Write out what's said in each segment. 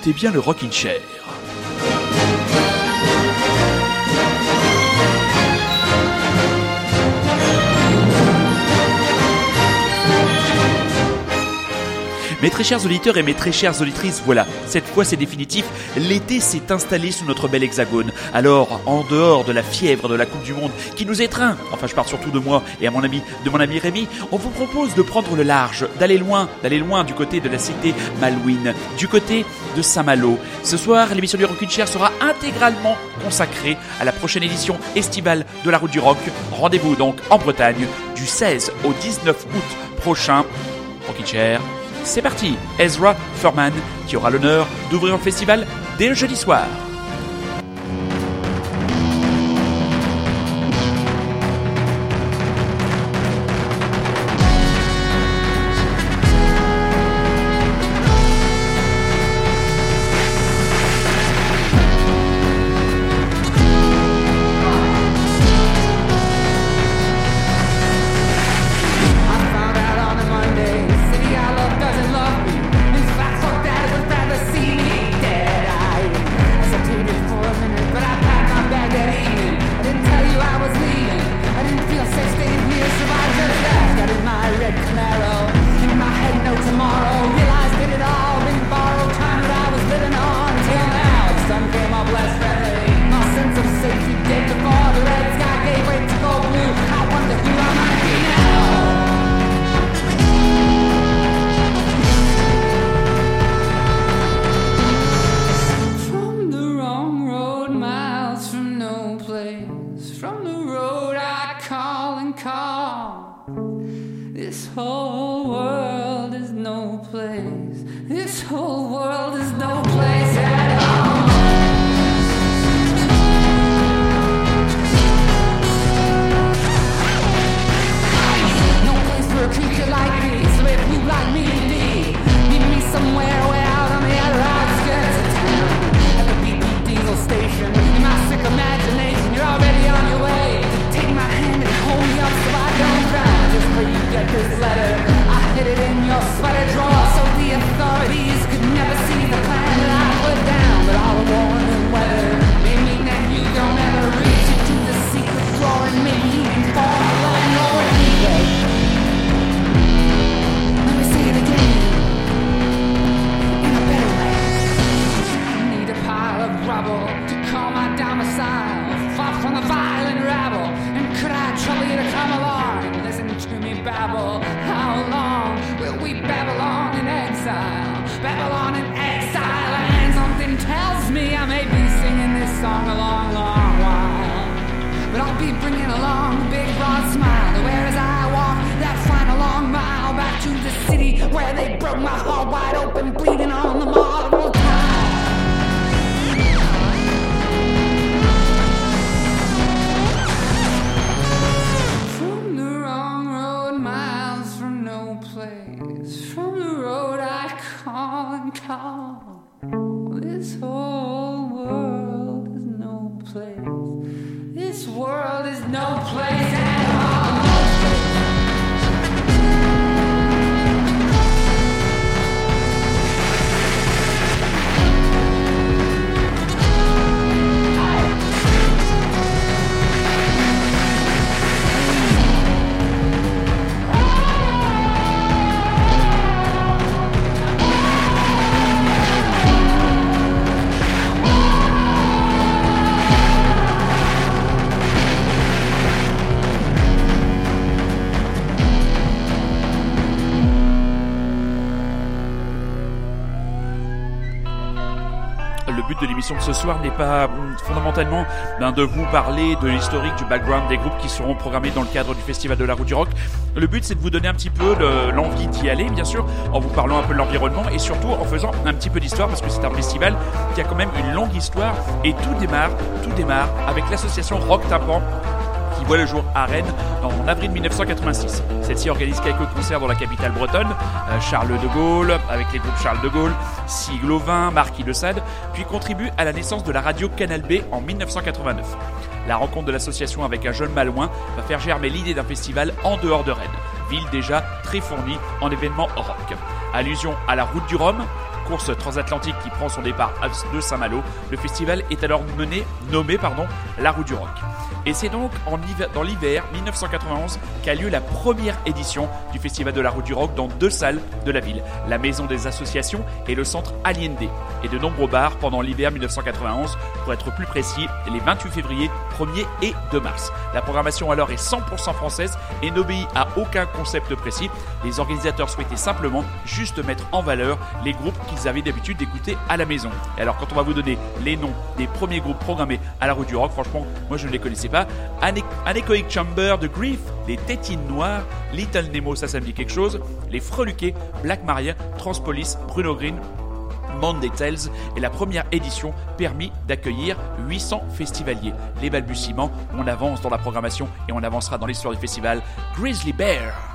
Écoutez bien le Rockin' Chair. Mes très chers auditeurs et mes très chères auditrices, voilà, cette fois c'est définitif, l'été s'est installé sous notre bel hexagone. Alors, en dehors de la fièvre de la Coupe du Monde qui nous étreint, enfin je parle surtout de moi et à mon ami, de mon ami Rémi, on vous propose de prendre le large, d'aller loin, d'aller loin du côté de la cité Malouine, du côté de Saint-Malo. Ce soir, l'émission du Rock Chair sera intégralement consacrée à la prochaine édition estivale de la Route du Rock. Rendez-vous donc en Bretagne du 16 au 19 août prochain. Rock Chair, c'est parti, Ezra Furman qui aura l'honneur d'ouvrir le festival dès le jeudi soir. how n'est pas hum, fondamentalement ben, de vous parler de l'historique, du background des groupes qui seront programmés dans le cadre du Festival de la Route du Rock. Le but c'est de vous donner un petit peu le- l'envie d'y aller, bien sûr, en vous parlant un peu de l'environnement et surtout en faisant un petit peu d'histoire parce que c'est un festival qui a quand même une longue histoire et tout démarre, tout démarre avec l'association Rock Tympan qui voit le jour à Rennes en avril 1986. Celle-ci organise quelques concerts dans la capitale bretonne, euh, Charles de Gaulle, avec les groupes Charles de Gaulle, Sigle au vin, Marquis de Sade, puis contribue à la naissance de la radio Canal B en 1989. La rencontre de l'association avec un jeune Malouin va faire germer l'idée d'un festival en dehors de Rennes, ville déjà très fournie en événements rock. Allusion à la route du Rhum, course transatlantique qui prend son départ de Saint-Malo, le festival est alors mené, nommé pardon, la roue du rock. Et c'est donc en dans l'hiver 1991 qu'a lieu la première édition du Festival de la Roue du Rock dans deux salles de la ville, la Maison des Associations et le Centre Allende, et de nombreux bars pendant l'hiver 1991, pour être plus précis, les 28 février, 1er et 2 mars. La programmation alors est 100% française et n'obéit à aucun concept précis. Les organisateurs souhaitaient simplement juste mettre en valeur les groupes qu'ils avaient d'habitude d'écouter à la maison. Et alors quand on va vous donner les noms des premiers groupes programmés à la Roue du Rock, franchement, moi je ne les connaissais pas. Anechoic Chamber de Grief, les Tétines Noires, Little Nemo, ça ça me dit quelque chose, les Freluquets, Black Maria, Transpolis, Bruno Green, Monday et la première édition permis d'accueillir 800 festivaliers. Les balbutiements, on avance dans la programmation et on avancera dans l'histoire du festival Grizzly Bear.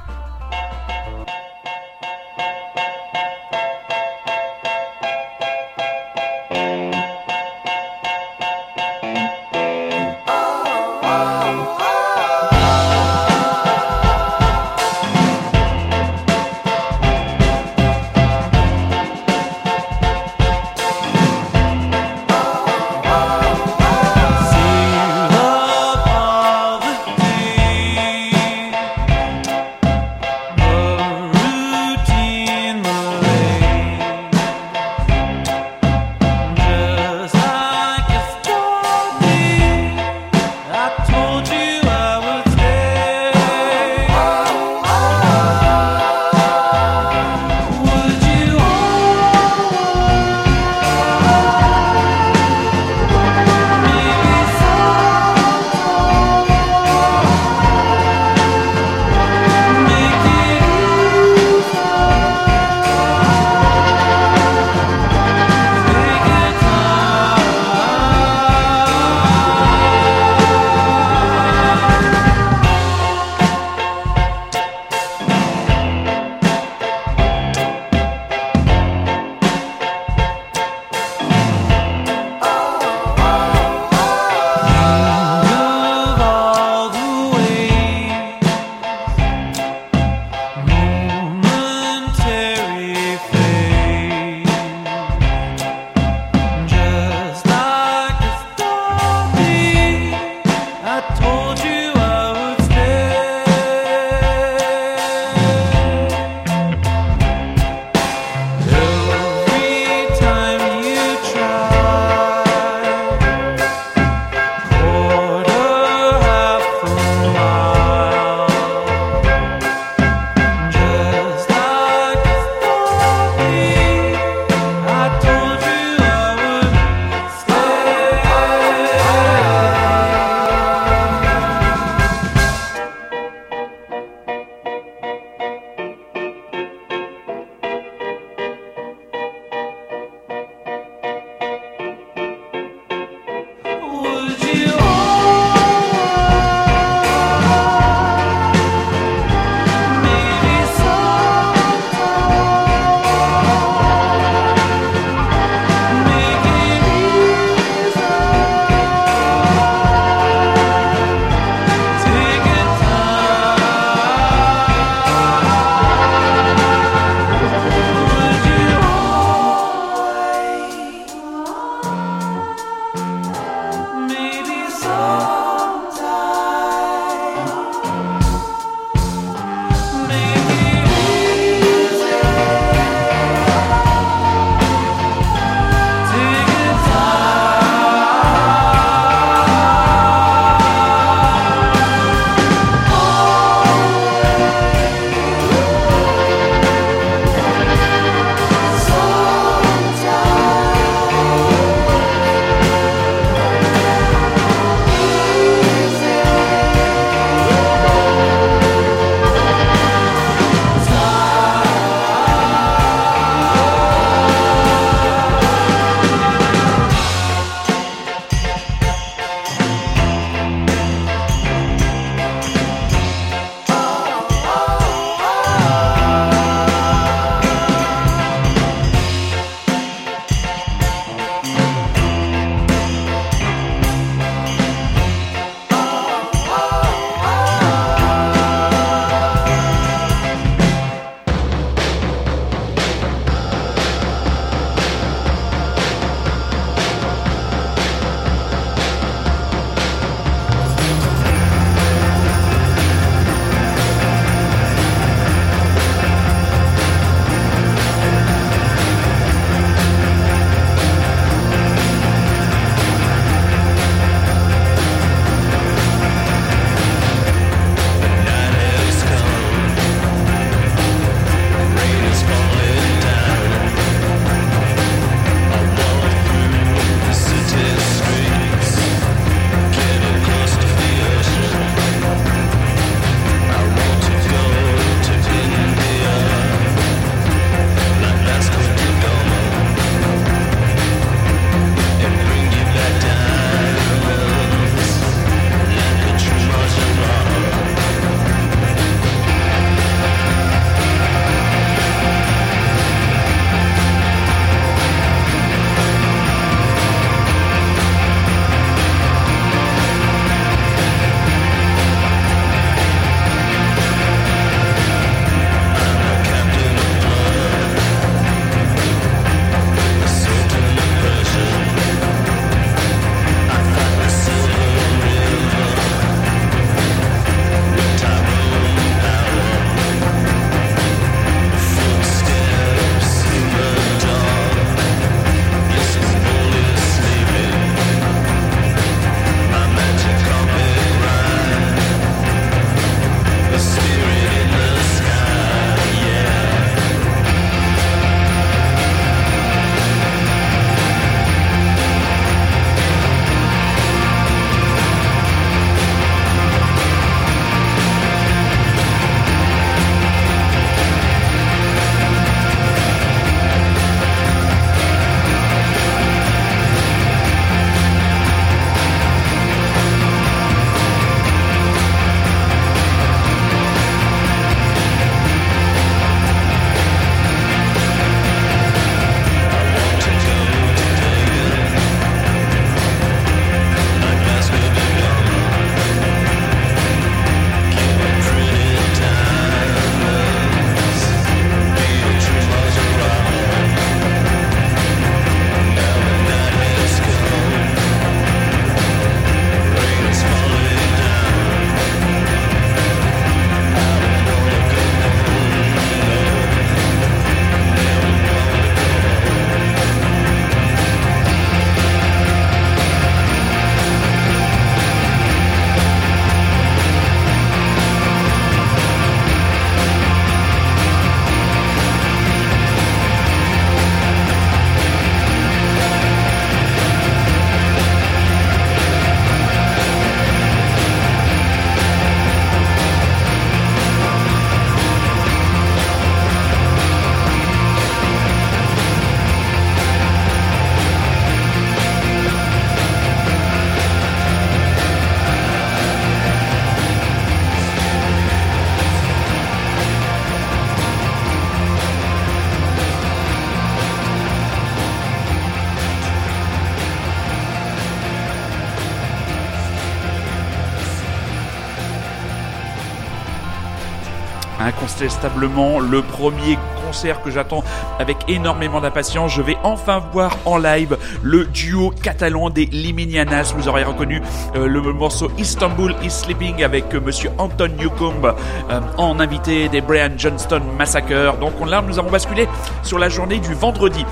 Incontestablement le premier concert que j'attends avec énormément d'impatience. Je vais enfin voir en live le duo catalan des Liminianas. Vous aurez reconnu euh, le morceau Istanbul is Sleeping avec euh, monsieur Anton Newcomb euh, en invité des Brian Johnston Massacre. Donc là, nous avons basculé sur la journée du vendredi.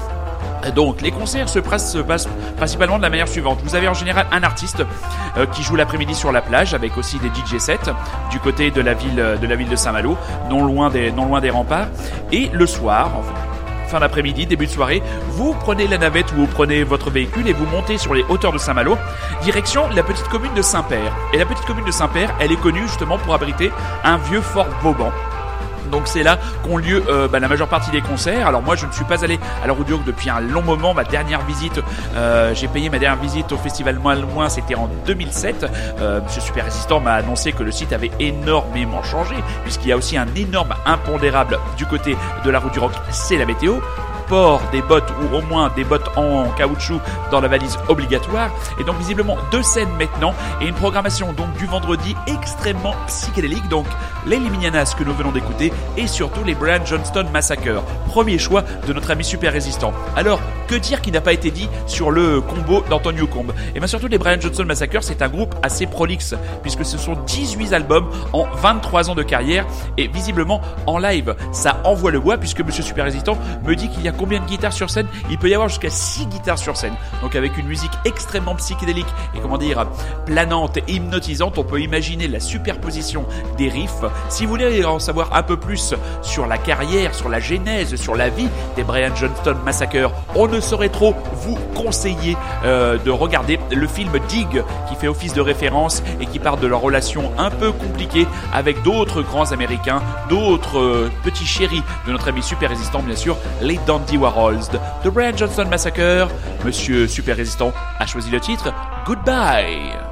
Donc les concerts se passent, se passent, principalement de la manière suivante. Vous avez en général un artiste euh, qui joue l'après-midi sur la plage avec aussi des DJ sets du côté de la ville de Saint-Malo, non loin des remparts. Et le soir, fin d'après-midi, début de soirée, vous prenez la navette ou vous prenez votre véhicule et vous montez sur les hauteurs de Saint-Malo, direction la petite commune de Saint-Père. Et la petite commune de Saint-Père, elle est connue justement pour abriter un vieux fort Vauban. Donc c'est là qu'ont lieu euh, bah, la majeure partie des concerts. Alors moi je ne suis pas allé à la Route depuis un long moment. Ma dernière visite, euh, j'ai payé ma dernière visite au festival Moins Loin, c'était en 2007. Euh, Monsieur Super Résistant m'a annoncé que le site avait énormément changé puisqu'il y a aussi un énorme impondérable du côté de la route du rock, c'est la météo des bottes ou au moins des bottes en caoutchouc dans la valise obligatoire. Et donc visiblement deux scènes maintenant et une programmation donc du vendredi extrêmement psychédélique. Donc les Liminianas que nous venons d'écouter et surtout les Brian Johnston Massacre. Premier choix de notre ami super résistant. Alors que dire qui n'a pas été dit sur le combo d'Antonio Combe Et bien surtout les Brian Johnston Massacre c'est un groupe assez prolixe puisque ce sont 18 albums en 23 ans de carrière et visiblement en live ça envoie le bois puisque Monsieur Super Résistant me dit qu'il y a combien de guitares sur scène? Il peut y avoir jusqu'à 6 guitares sur scène. Donc avec une musique extrêmement psychédélique et comment dire planante et hypnotisante, on peut imaginer la superposition des riffs. Si vous voulez en savoir un peu plus sur la carrière, sur la genèse, sur la vie des Brian Johnston Massacre, on ne saurait trop vous conseiller euh, de regarder le film Dig qui fait office de référence et qui parle de leur relation un peu compliquée avec d'autres grands américains, d'autres euh, petits chéris de notre ami super résistant bien sûr, les Dandy Warhols The Brian Johnson Massacre. Monsieur Super Résistant a choisi le titre. Goodbye.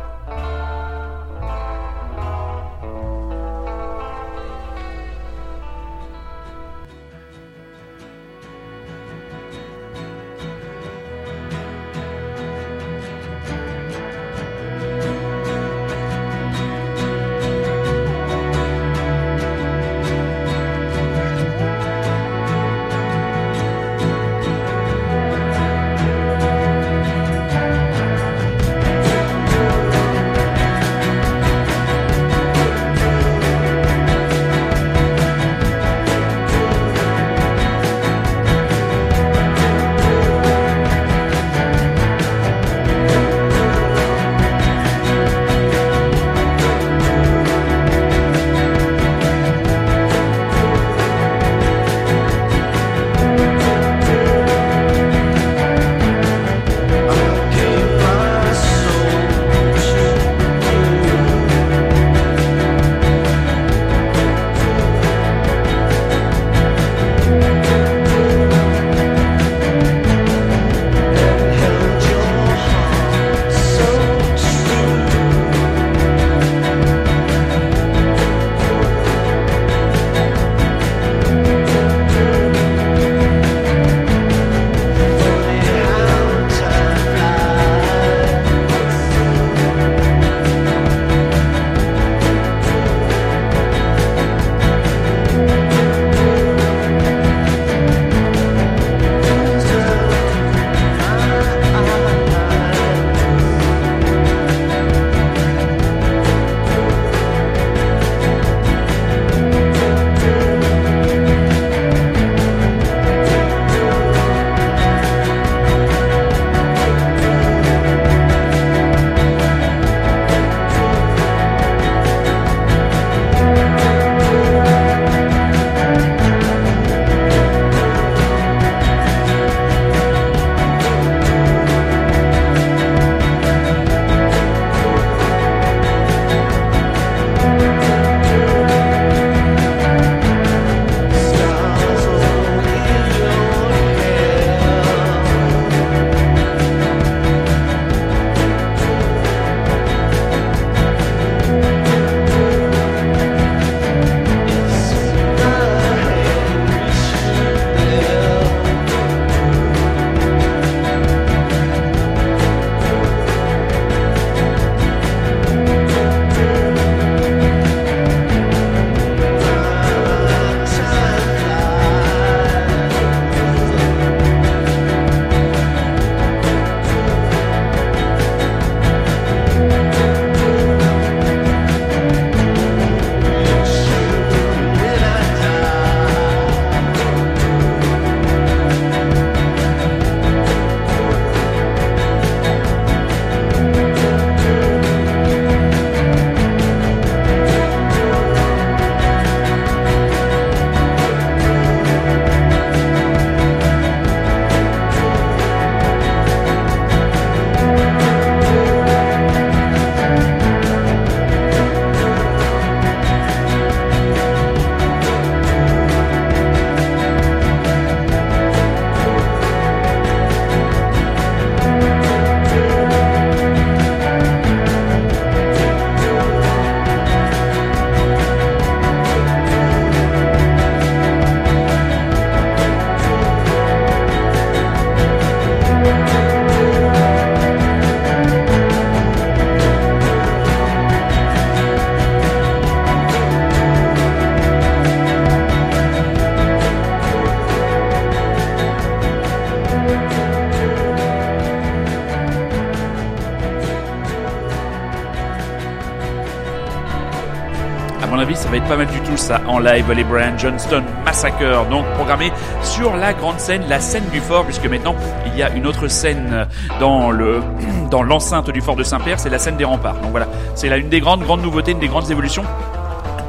Live, les Brian Johnston Massacre, donc programmé sur la grande scène, la scène du fort, puisque maintenant il y a une autre scène dans dans l'enceinte du fort de Saint-Père, c'est la scène des remparts. Donc voilà, c'est là une des grandes grandes nouveautés, une des grandes évolutions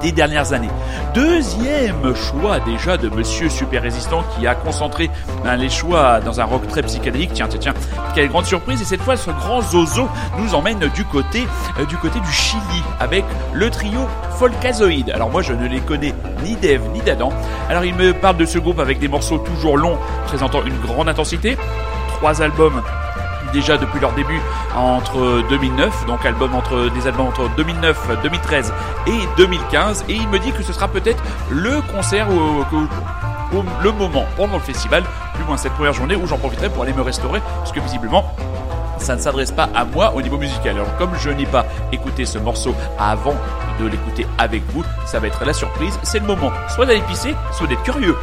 des dernières années. Deuxième choix déjà de Monsieur Super Résistant qui a concentré hein, les choix dans un rock très psychédélique. Tiens, tiens, tiens, quelle grande surprise! Et cette fois, ce grand zozo nous emmène du côté euh, du côté du Chili avec le trio Folkazoid. Alors moi, je ne les connais ni d'Eve ni d'Adam. Alors il me parle de ce groupe avec des morceaux toujours longs, présentant une grande intensité. Trois albums déjà depuis leur début entre 2009, donc album entre des albums entre 2009, 2013 et 2015, et il me dit que ce sera peut-être le concert ou, le moment pendant le festival, du moins cette première journée où j'en profiterai pour aller me restaurer, parce que visiblement ça ne s'adresse pas à moi au niveau musical. Alors comme je n'ai pas écouté ce morceau avant de l'écouter avec vous, ça va être la surprise. C'est le moment soit d'aller pisser, soit d'être curieux.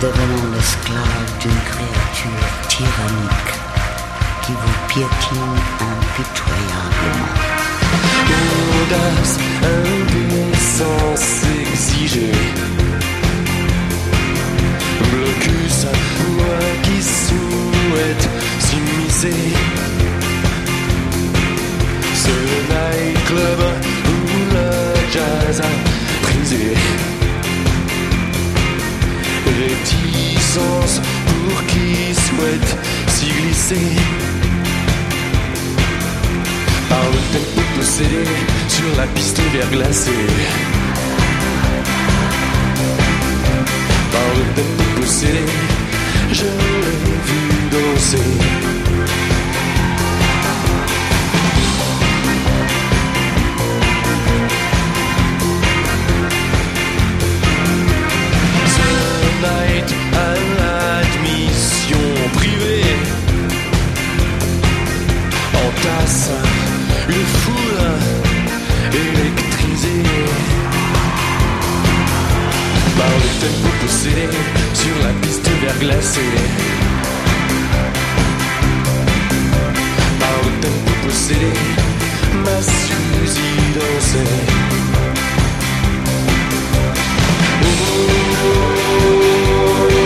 devenant l'esclave d'une créature tyrannique qui vous piétine impitoyablement. L'audace, impuissance exigée. Blocus, à moi qui souhaite s'immiscer. Ce nightclub où le jazz a brisé réticence pour qui souhaite s'y glisser. Par le tempo possédé sur la piste verglacée. Par le tempo possédé, je l'ai vu danser. casse les foules électrisées par le tempo possédé sur la piste verglacée. Par le tempo possédé, ma Suzy dansait. Oh, oh, oh, oh, oh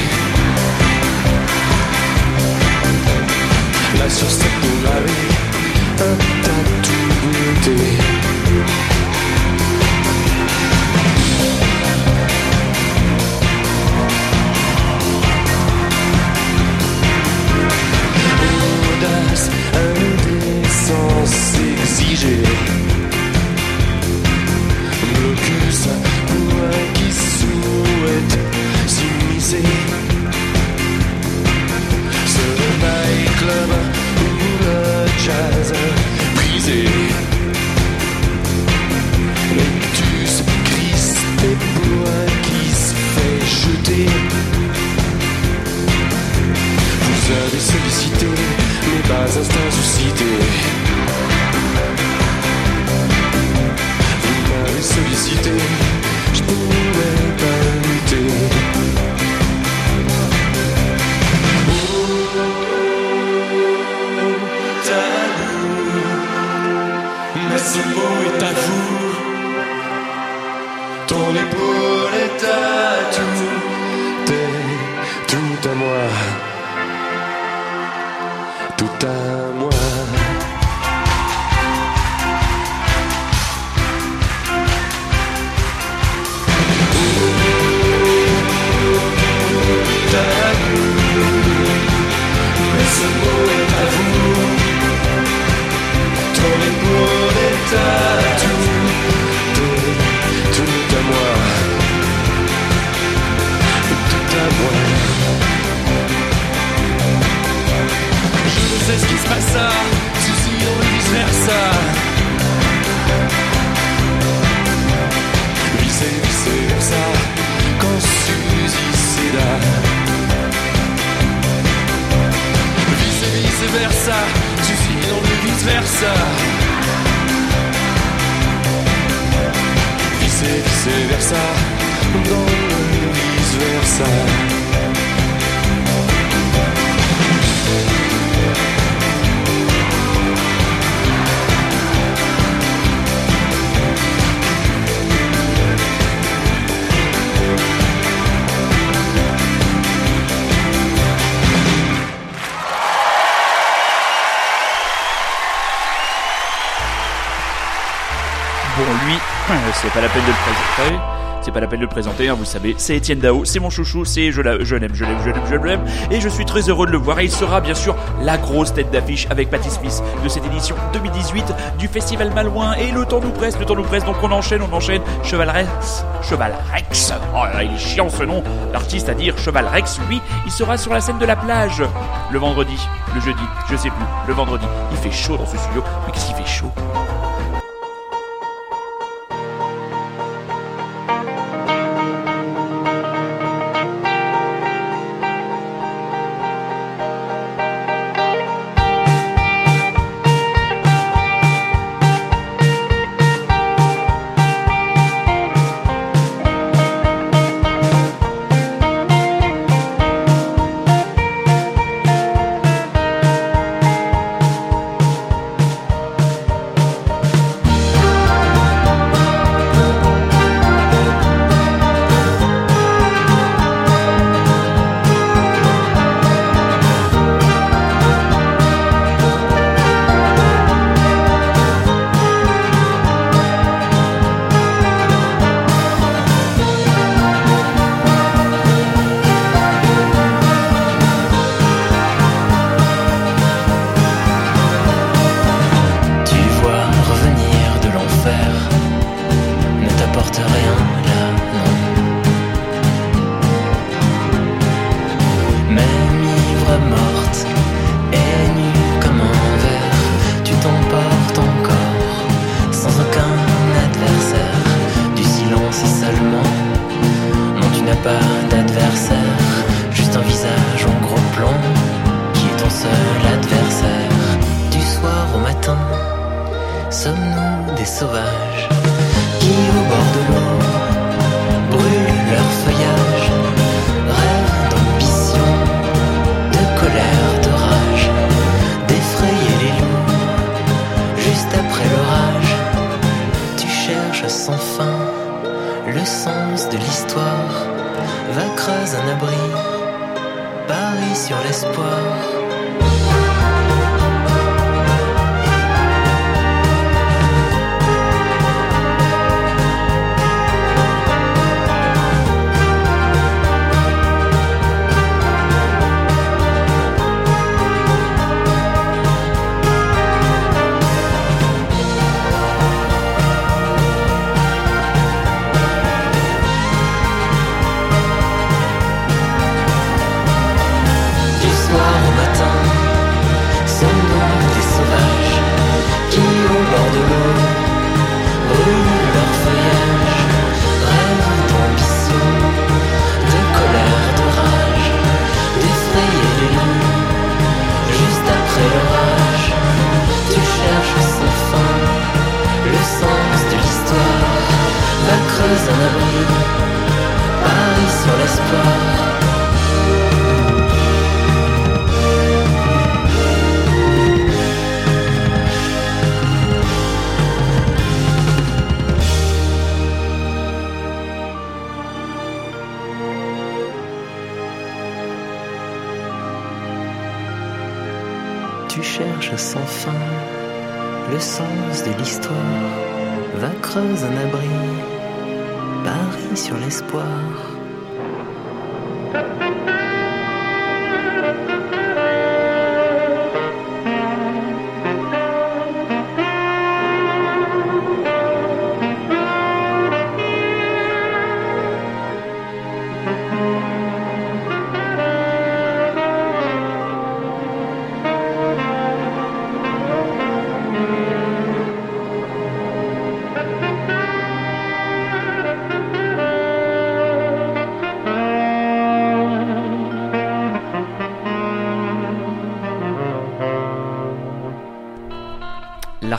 c'est pas la peine de le présenter. C'est pas la de présenter, hein, vous savez. C'est Étienne Dao, c'est mon chouchou, c'est je l'aime, je l'aime, je l'aime, je l'aime. Et je suis très heureux de le voir. Et il sera bien sûr la grosse tête d'affiche avec Patty Smith de cette édition 2018 du Festival Malouin. Et le temps nous presse, le temps nous presse, donc on enchaîne, on enchaîne. Cheval Rex, Cheval Rex. Oh là, il est chiant ce nom. L'artiste à dire Cheval Rex, lui, il sera sur la scène de la plage le vendredi, le jeudi, je sais plus, le vendredi. Il fait chaud dans ce studio, mais qu'est-ce qu'il fait chaud?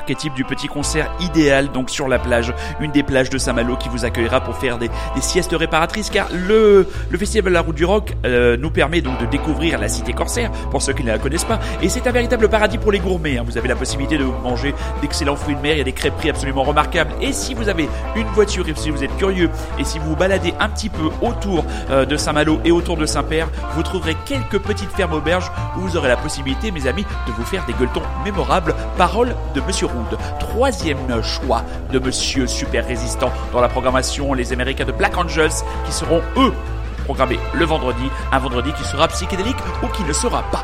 L'archétype du petit concert idéal donc sur la plage, une des plages de Saint-Malo qui vous accueillera pour faire des, siestes réparatrices car le, le festival La Route du Rock euh, nous permet donc de découvrir la cité corsaire pour ceux qui ne la connaissent pas et c'est un véritable paradis pour les gourmets. hein. Vous avez la possibilité de manger d'excellents fruits de mer, il y a des crêperies absolument remarquables et si vous avez une voiture et si vous êtes curieux et si vous vous baladez un petit peu autour euh, de Saint-Malo et autour de Saint-Père, vous trouverez quelques petites fermes auberges où vous aurez la possibilité, mes amis, de vous faire des gueuletons mémorables. Parole de Monsieur Troisième choix de Monsieur Super Résistant dans la programmation Les Américains de Black Angels, qui seront eux programmés le vendredi, un vendredi qui sera psychédélique ou qui ne sera pas.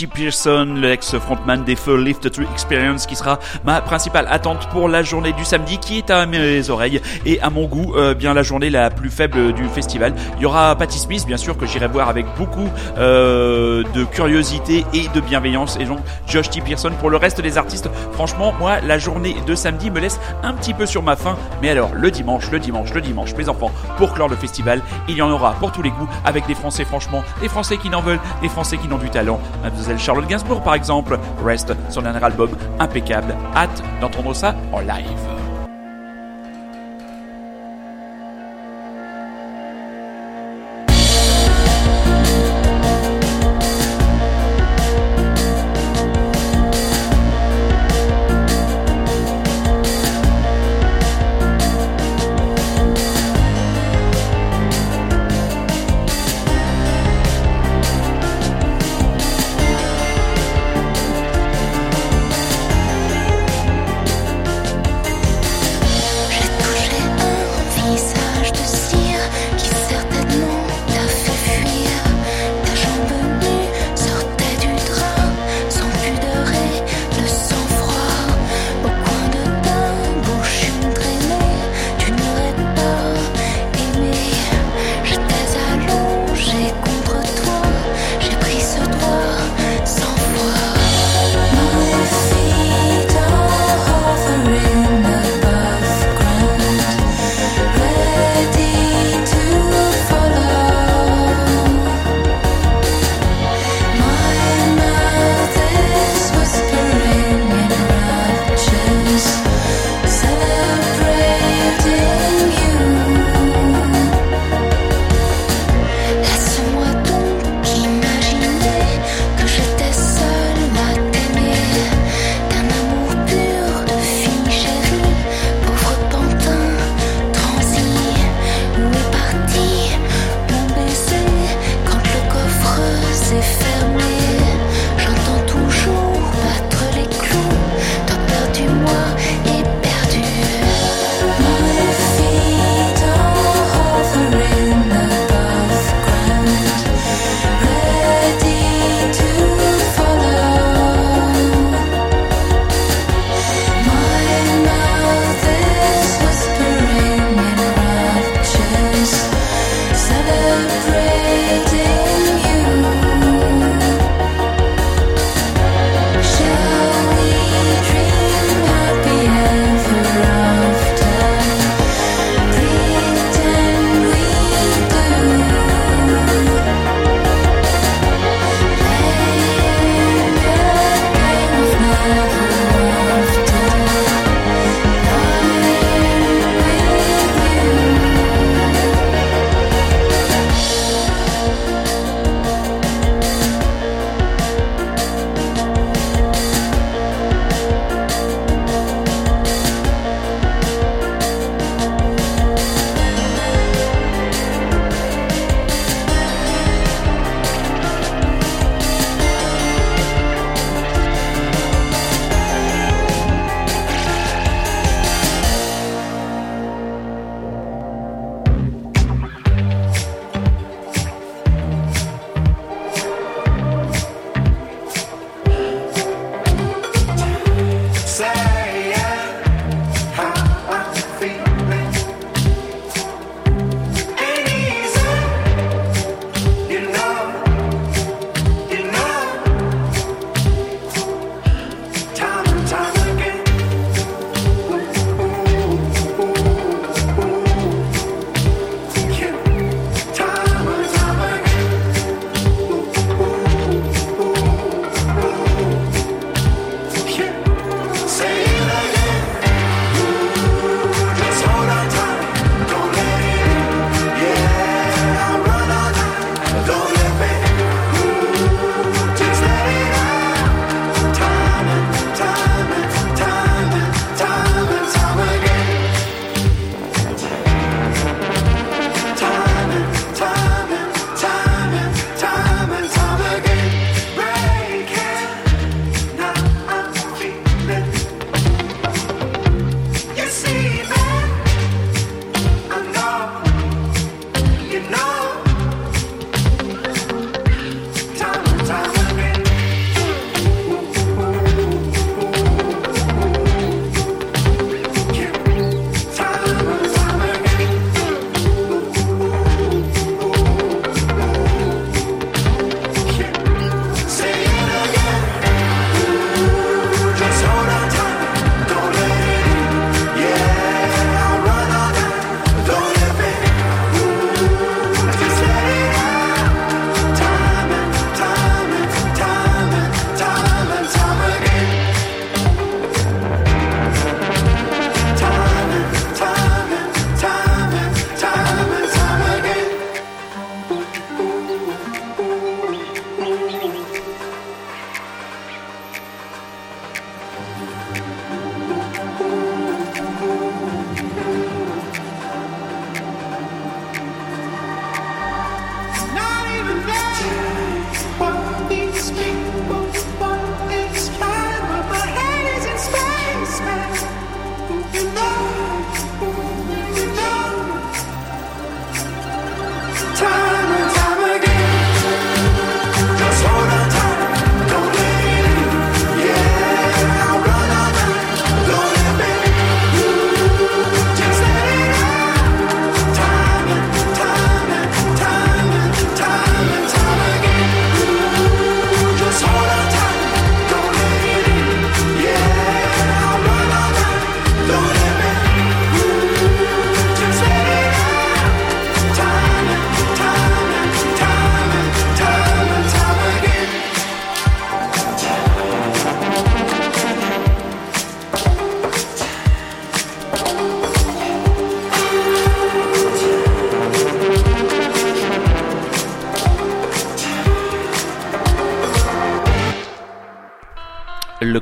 T. Pearson, l'ex-frontman des Full Lift True Experience, qui sera ma principale attente pour la journée du samedi, qui est à mes oreilles et à mon goût, euh, bien la journée la plus faible du festival. Il y aura Patti Smith, bien sûr, que j'irai voir avec beaucoup euh, de curiosité et de bienveillance, et donc Josh T. Pearson. Pour le reste des artistes, franchement, moi, la journée de samedi me laisse un petit peu sur ma faim. Mais alors, le dimanche, le dimanche, le dimanche, mes enfants, pour clore le festival, il y en aura pour tous les goûts, avec des Français, franchement, des Français qui n'en veulent, des Français qui n'ont du talent. Mademoiselle Charlotte Gainsbourg, par exemple, Rest, son dernier album impeccable. Hâte d'entendre ça en live.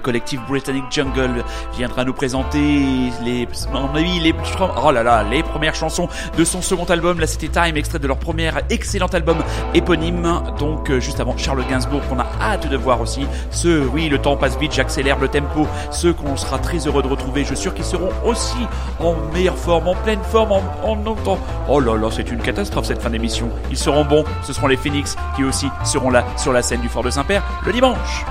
Collectif britannique Jungle viendra nous présenter oh les premières chansons de son second album. Là, c'était Time, extrait de leur premier excellent album éponyme. Donc, euh, juste avant Charles Gainsbourg, qu'on a hâte de voir aussi. Ceux, oui, le temps passe vite, j'accélère le tempo. Ceux qu'on sera très heureux de retrouver. Je suis sûr qu'ils seront aussi en meilleure forme, en pleine forme, en, en. Oh là là, c'est une catastrophe cette fin d'émission. Ils seront bons. Ce seront les Phoenix qui aussi seront là sur la scène du Fort de Saint-Père le dimanche.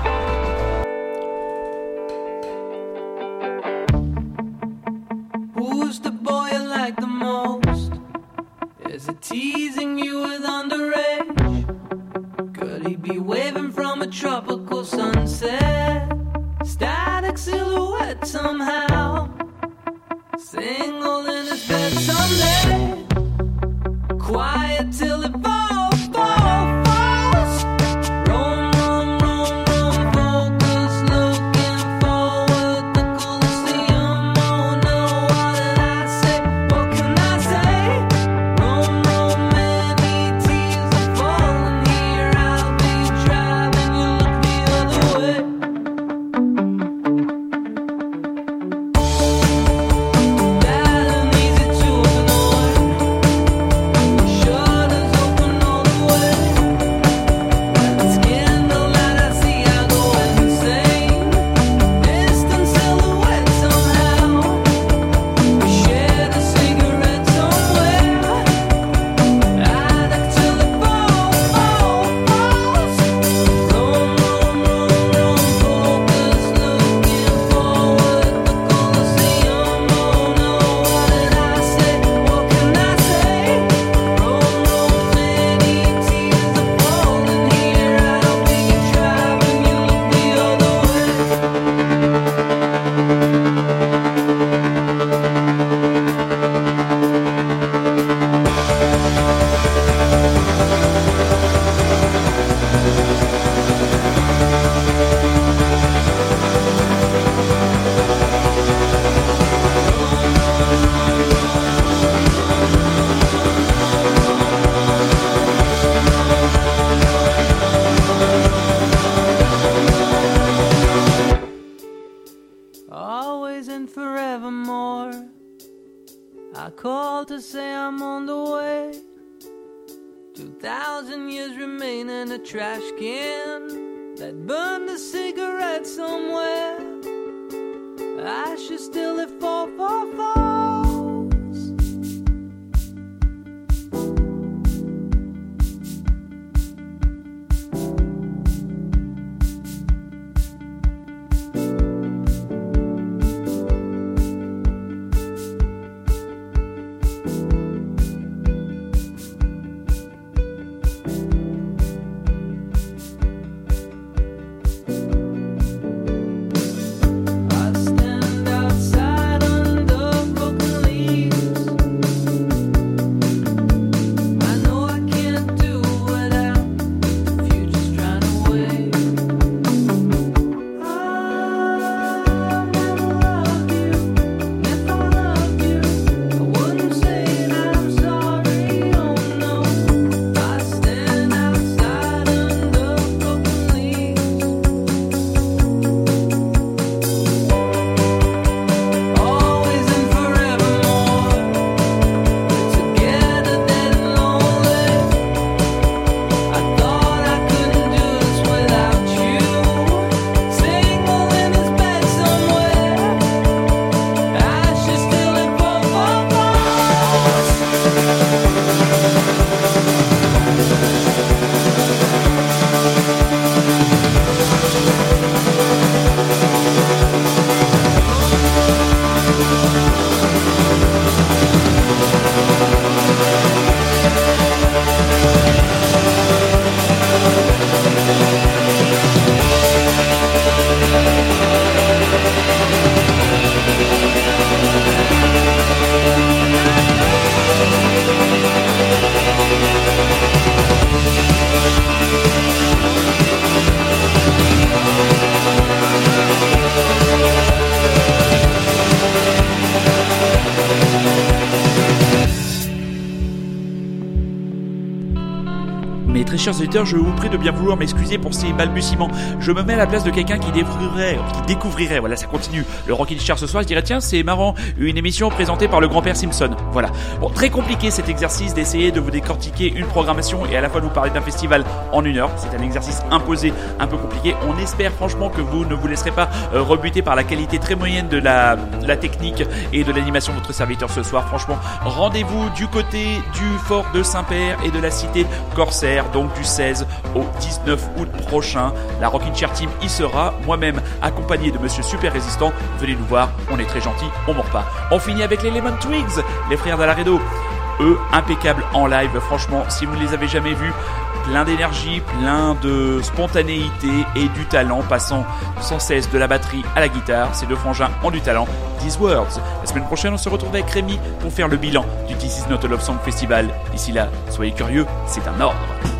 Chers auditeurs, je vous prie de bien vouloir m'excuser pour ces balbutiements. Je me mets à la place de quelqu'un qui découvrirait, voilà, ça continue, le Rockin' Chair ce soir, je dirais, tiens, c'est marrant, une émission présentée par le grand-père Simpson. Voilà. Bon, très compliqué cet exercice d'essayer de vous décortiquer une programmation et à la fois de vous parler d'un festival en une heure. C'est un exercice imposé, un peu compliqué. On espère franchement que vous ne vous laisserez pas euh, rebuter par la qualité très moyenne de la, la technique et de l'animation de votre serviteur ce soir. Franchement, rendez-vous du côté du fort de Saint-Père et de la cité Corsaire, donc du 16 au 19 août prochain. La Rockin' Chair Team y sera, moi-même accompagné de Monsieur Super Résistant. Venez nous voir, on est très gentil, on mord pas. On finit avec les Lemon Twigs, les frères d'Alaredo. Eux, impeccables en live, franchement, si vous ne les avez jamais vus, plein d'énergie, plein de spontanéité et du talent, passant sans cesse de la batterie à la guitare. Ces deux frangins ont du talent. These Words. La semaine prochaine, on se retrouve avec Rémi pour faire le bilan du This Is Not a Love Song Festival. D'ici là, soyez curieux, c'est un ordre.